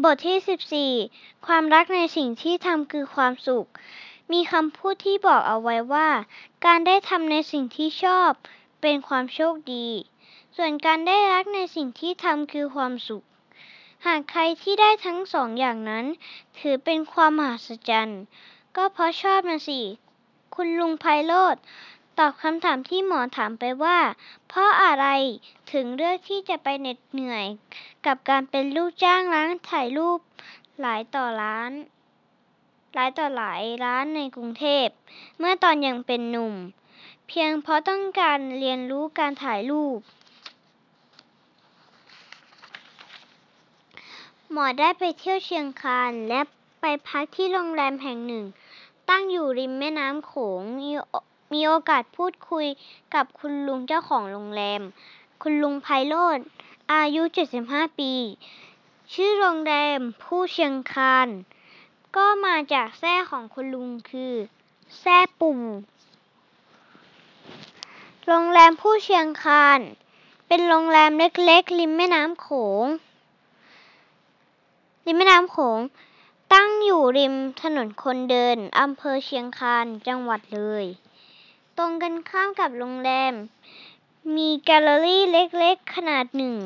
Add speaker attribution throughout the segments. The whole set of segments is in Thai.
Speaker 1: บทที่14ความรักในสิ่งที่ทำคือความสุข มีคำพูดที่บอกเอาไว้ว่า การได้ทำในสิ่งที่ชอบ เป็นความโชคดี ส่วนการได้รักในสิ่งที่ทำคือความสุข หากใครที่ได้ทั้งสองอย่างนั้น ถือเป็นความมหัศจรรย์ ก็เพราะชอบนะสิ คุณลุงไพโรธ ตอบคำถามที่หมอถามไปว่า เพราะอะไรถึงเลือกที่จะไปเหน็ดเหนื่อยกับการเป็นลูกจ้างร้านถ่ายรูปหลายต่อร้าน หลายต่อหลายร้านในกรุงเทพ เมื่อตอนยังเป็นหนุ่ม เพียงเพราะต้องการเรียนรู้การถ่ายรูป หมอได้ไปเที่ยวเชียงคานและไปพักที่โรงแรมแห่งหนึ่ง ตั้งอยู่ริมแม่น้ำโขงมี มีโอกาสพูดคุยกับคุณลุงเจ้าของโรงแรม คุณลุงไพโรธอายุ 75 ปี ชื่อโรงแรมผู้เชียงคาน ก็มาจากแท้ของคุณลุงคือแท้ปู่โรงแรมผู้เชียงคาน เป็นโรงแรมเล็กๆ ริมแม่น้ำโขง ริมแม่น้ำโขง ตั้งอยู่ริมถนนคนเดินอำเภอเชียงคาน จังหวัดเลย ตรงกันข้ามกับโรงแรม มีแกลเลอรี่เล็กๆ ขนาดหนึ่ง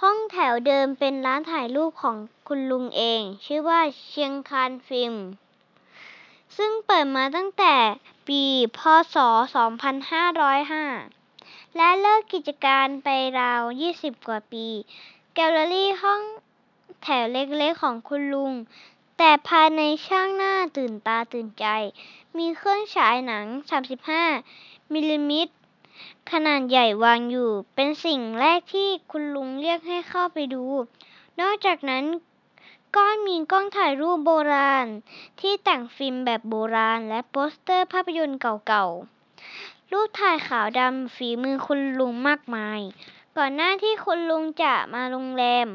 Speaker 1: ห้องแถวเดิมเป็นร้านถ่ายรูปของคุณลุงเอง ชื่อว่าเชียงคานฟิล์ม ซึ่งเปิดมาตั้งแต่ปี พ.ศ.2505 และเลิกกิจการไปราว 20 กว่าปี แกลเลอรี่ห้องแถวเล็กๆ ของคุณลุง แต่ภายในช่างน่าตื่นตาตื่นใจ มีเครื่องฉายหนัง 35 มิลลิเมตรขนาดใหญ่วางอยู่ เป็นสิ่งแรกที่คุณลุงเรียกให้เข้าไปดู นอกจากนั้นก็มีกล้องถ่ายรูปโบราณ ที่แต่งฟิล์มแบบโบราณ และโปสเตอร์ภาพยนตร์เก่าๆ รูปถ่ายขาวดำฝีมือคุณลุงมากมาย ก่อนหน้าที่คุณลุงจะมาโรงแรม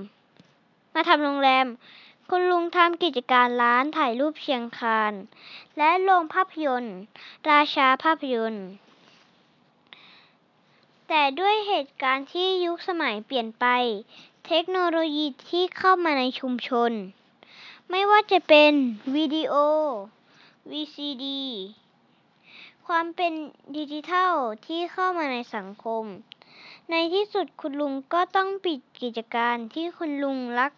Speaker 1: มาทำโรงแรม คุณลุงทำกิจการร้านถ่ายรูปเชียงคานและโรงภาพยนตร์ราชาภาพยนตร์ แต่ด้วยเหตุการณ์ที่ยุคสมัยเปลี่ยนไป เทคโนโลยีที่เข้ามาในชุมชน ไม่ว่าจะเป็นวิดีโอ VCD ความเป็นดิจิทัลที่เข้ามาในสังคม ในที่สุดคุณลุงก็ต้องปิดกิจการที่คุณลุงรัก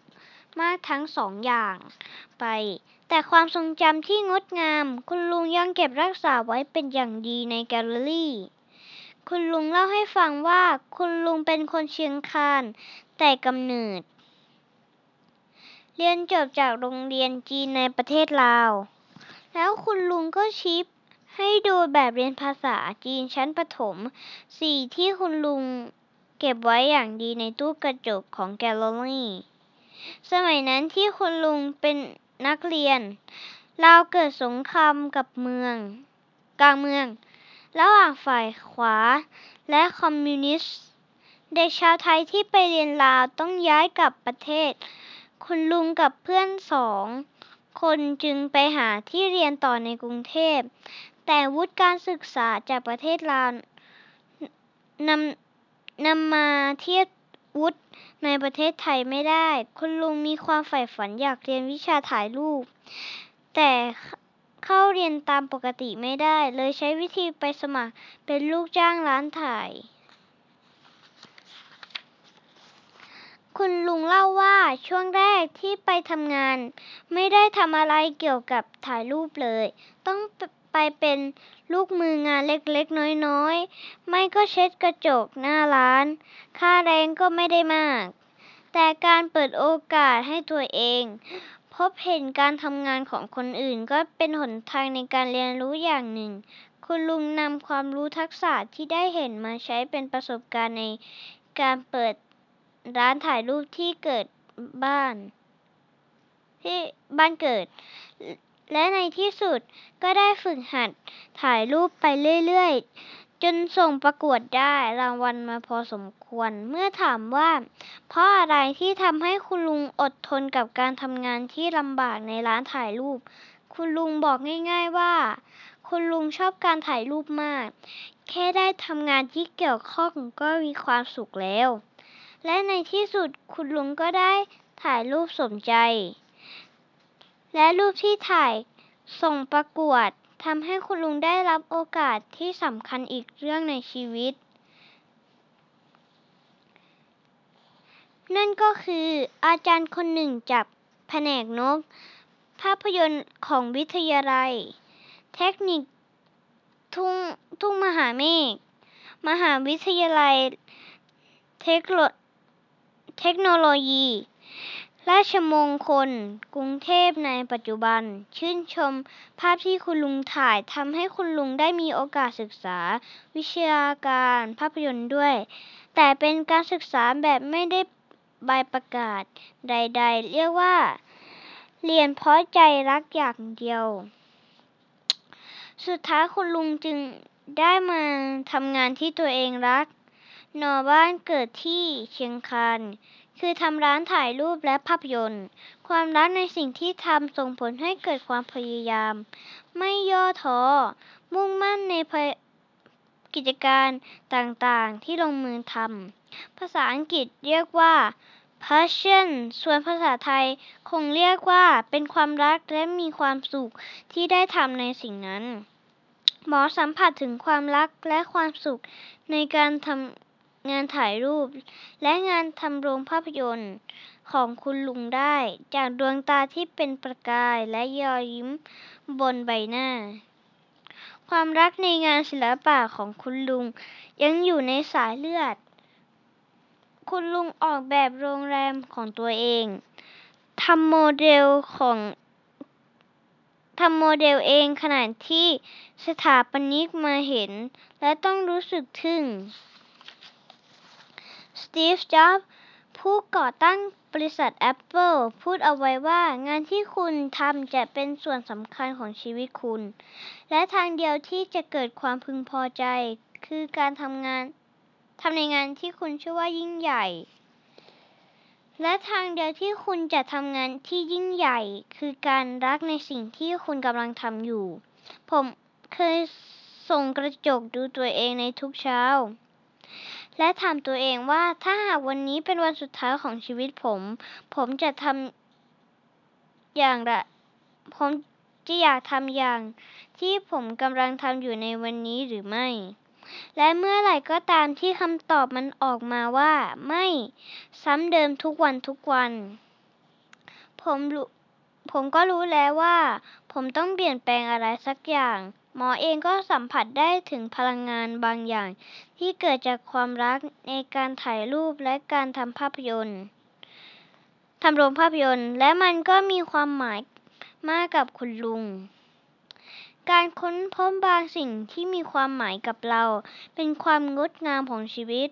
Speaker 1: มากทั้งสองอย่างไป แต่ความทรงจำที่งดงาม คุณลุงยังเก็บรักษาไว้เป็นอย่างดีในแกลเลอรี่ คุณลุงเล่าให้ฟังว่าคุณลุงเป็นคนเชียงคานแต่กำเนิด เรียนจบจากโรงเรียนจีนในประเทศลาว แล้วคุณลุงก็ชี้ให้ดูแบบเรียนภาษาจีนชั้นประถมสี่ที่คุณลุงเก็บไว้อย่างดีในตู้กระจกของแกลเลอรี่ สมัยนั้นที่คุณลุงเป็นนักเรียน ลาวเกิดสงครามกับเมือง กลางเมือง ระหว่างฝ่ายขวาและคอมมิวนิสต์ เด็กชาวไทยที่ไปเรียนลาวต้องย้ายกลับประเทศ คุณลุงกับเพื่อนสองคนจึงไปหาที่เรียนต่อในกรุงเทพ แต่วุฒิการศึกษาจากประเทศลาวนำนำมาเทียบ วุฒิในประเทศไทยไม่ได้ คุณลุงมีความใฝ่ฝันอยากเรียนวิชาถ่ายรูป แต่เข้าเรียนตามปกติไม่ได้ เลยใช้วิธีไปสมัครเป็นลูกจ้างร้านถ่าย คุณลุงเล่าว่าช่วงแรกที่ไปทำงาน ไม่ได้ทำอะไรเกี่ยวกับถ่ายรูปเลย ต้อง ไปเป็นลูกมืองานเล็กๆ น้อยๆ ไม่ก็เช็ดกระจกหน้าร้าน ค่าแรงก็ไม่ได้มาก แต่การเปิดโอกาสให้ตัวเอง พบเห็นการทำงานของคนอื่นก็เป็นหนทางในการเรียนรู้อย่างหนึ่ง คุณลุงนำความรู้ทักษะที่ได้เห็นมาใช้เป็นประสบการณ์ในการเปิดร้านถ่ายรูปที่เกิดบ้าน ที่บ้านเกิด และในที่สุดก็ได้ฝึกหัดถ่ายรูปไปเรื่อย ๆ จนส่งประกวดได้รางวัลมาพอสมควร เมื่อถามว่า เพราะอะไรที่ทำให้คุณลุงอดทนกับการทำงานที่ลำบากในร้านถ่ายรูป คุณลุงบอกง่าย ๆว่า คุณลุงชอบการถ่ายรูปมาก แค่ได้ทำงานที่เกี่ยวข้องก็มีความสุขแล้ว และในที่สุดคุณลุงก็ได้ถ่ายรูปสมใจ และรูปที่ถ่ายส่งประกวดทำให้คุณลุงได้รับโอกาสที่สำคัญอีกเรื่องในชีวิต นั่นก็คืออาจารย์คนหนึ่งจากแผนกนก ภาพยนตร์ของวิทยาลัย เทคนิคทุ่งทุ่งมหาเมฆมหาวิทยาลัยเทคโนเทคโนโลยี ราชมงคล กรุงเทพในปัจจุบัน ชื่นชมภาพที่คุณลุงถ่ายทำให้คุณลุงได้มีโอกาสศึกษา วิชาการภาพยนตร์ด้วย แต่เป็นการศึกษาแบบไม่ได้ใบประกาศใด ๆ เรียกว่า เรียนเพราะใจรักอย่างเดียว สุดท้ายคุณลุงจึงได้มาทำงานที่ตัวเองรัก หนอบ้านเกิดที่เชียงคานคือทำร้านถ่ายรูปและภาพยนตร์ ความรักในสิ่งที่ทำส่งผลให้เกิดความพยายาม ไม่ย่อท้อ มุ่งมั่นในกิจการต่างๆ ที่ลงมือทำ ภาษาอังกฤษเรียกว่า passion ส่วนภาษาไทยคงเรียกว่าเป็นความรักและมีความสุขที่ได้ทำในสิ่งนั้น หมอสัมผัสถึงความรักและความสุขในการทำ งานถ่ายรูป และงานทำโรงภาพยนตร์ของคุณลุงได้ จากดวงตาที่เป็นประกายและยอยิ้มบนใบหน้า ความรักในงานศิลปะของคุณลุงยังอยู่ในสายเลือด คุณลุงออกแบบโรงแรมของตัวเองทำโมเดลของทำโมเดลเองขณะที่สถาปนิกมาเห็น และต้องรู้สึกทึ่ง สตีฟ จ็อบส์ ผู้ก่อตั้งบริษัทแอปเปิล พูดเอาไว้ว่า งานที่คุณทำจะเป็นส่วนสำคัญของชีวิตคุณ และทางเดียวที่จะเกิดความพึงพอใจ คือการทำงานทำในงานที่คุณเชื่อว่ายิ่งใหญ่ และทางเดียวที่คุณจะทำงานที่ยิ่งใหญ่ คือการรักในสิ่งที่คุณกำลังทำอยู่ ผมเคยส่งกระจกดูตัวเองในทุกเช้า และถามตัวเองว่าถ้าหากวันนี้เป็นวันสุดท้ายของชีวิตผม ผมจะทำอย่างไรผมจะอยากทำอย่างที่ผมกำลังทำอยู่ในวันนี้หรือไม่ และเมื่อไหร่ก็ตามที่คำตอบมันออกมาว่า ไม่ซ้ำเดิมทุกวันทุกวัน ผมผมก็รู้แล้วว่า ผมต้องเปลี่ยนแปลงอะไรสักอย่าง หมอเองก็สัมผัสได้ถึงพลังงานบางอย่าง ที่เกิดจากความรักในการถ่ายรูปและการทำภาพยนตร์ทำโรงภาพยนตร์ และมันก็มีความหมายมากกับคุณลุง การค้นพบบางสิ่งที่มีความหมายกับเรา เป็นความงดงามของชีวิต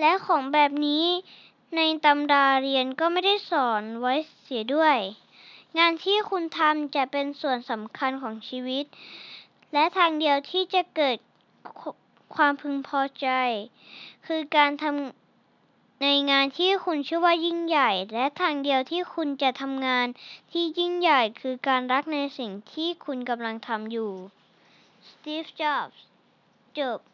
Speaker 1: และของแบบนี้ในตำราเรียนก็ไม่ได้สอนไว้เสียด้วย งานที่คุณทำจะเป็นส่วนสำคัญของชีวิต และทางเดียวที่จะเกิดความพึงพอใจ คือการทำในงานที่คุณเชื่อว่ายิ่งใหญ่ และทางเดียวที่คุณจะทำงานที่ยิ่งใหญ่คือการรักในสิ่งที่คุณกำลังทำอยู่สตีฟจ็อบส์จบ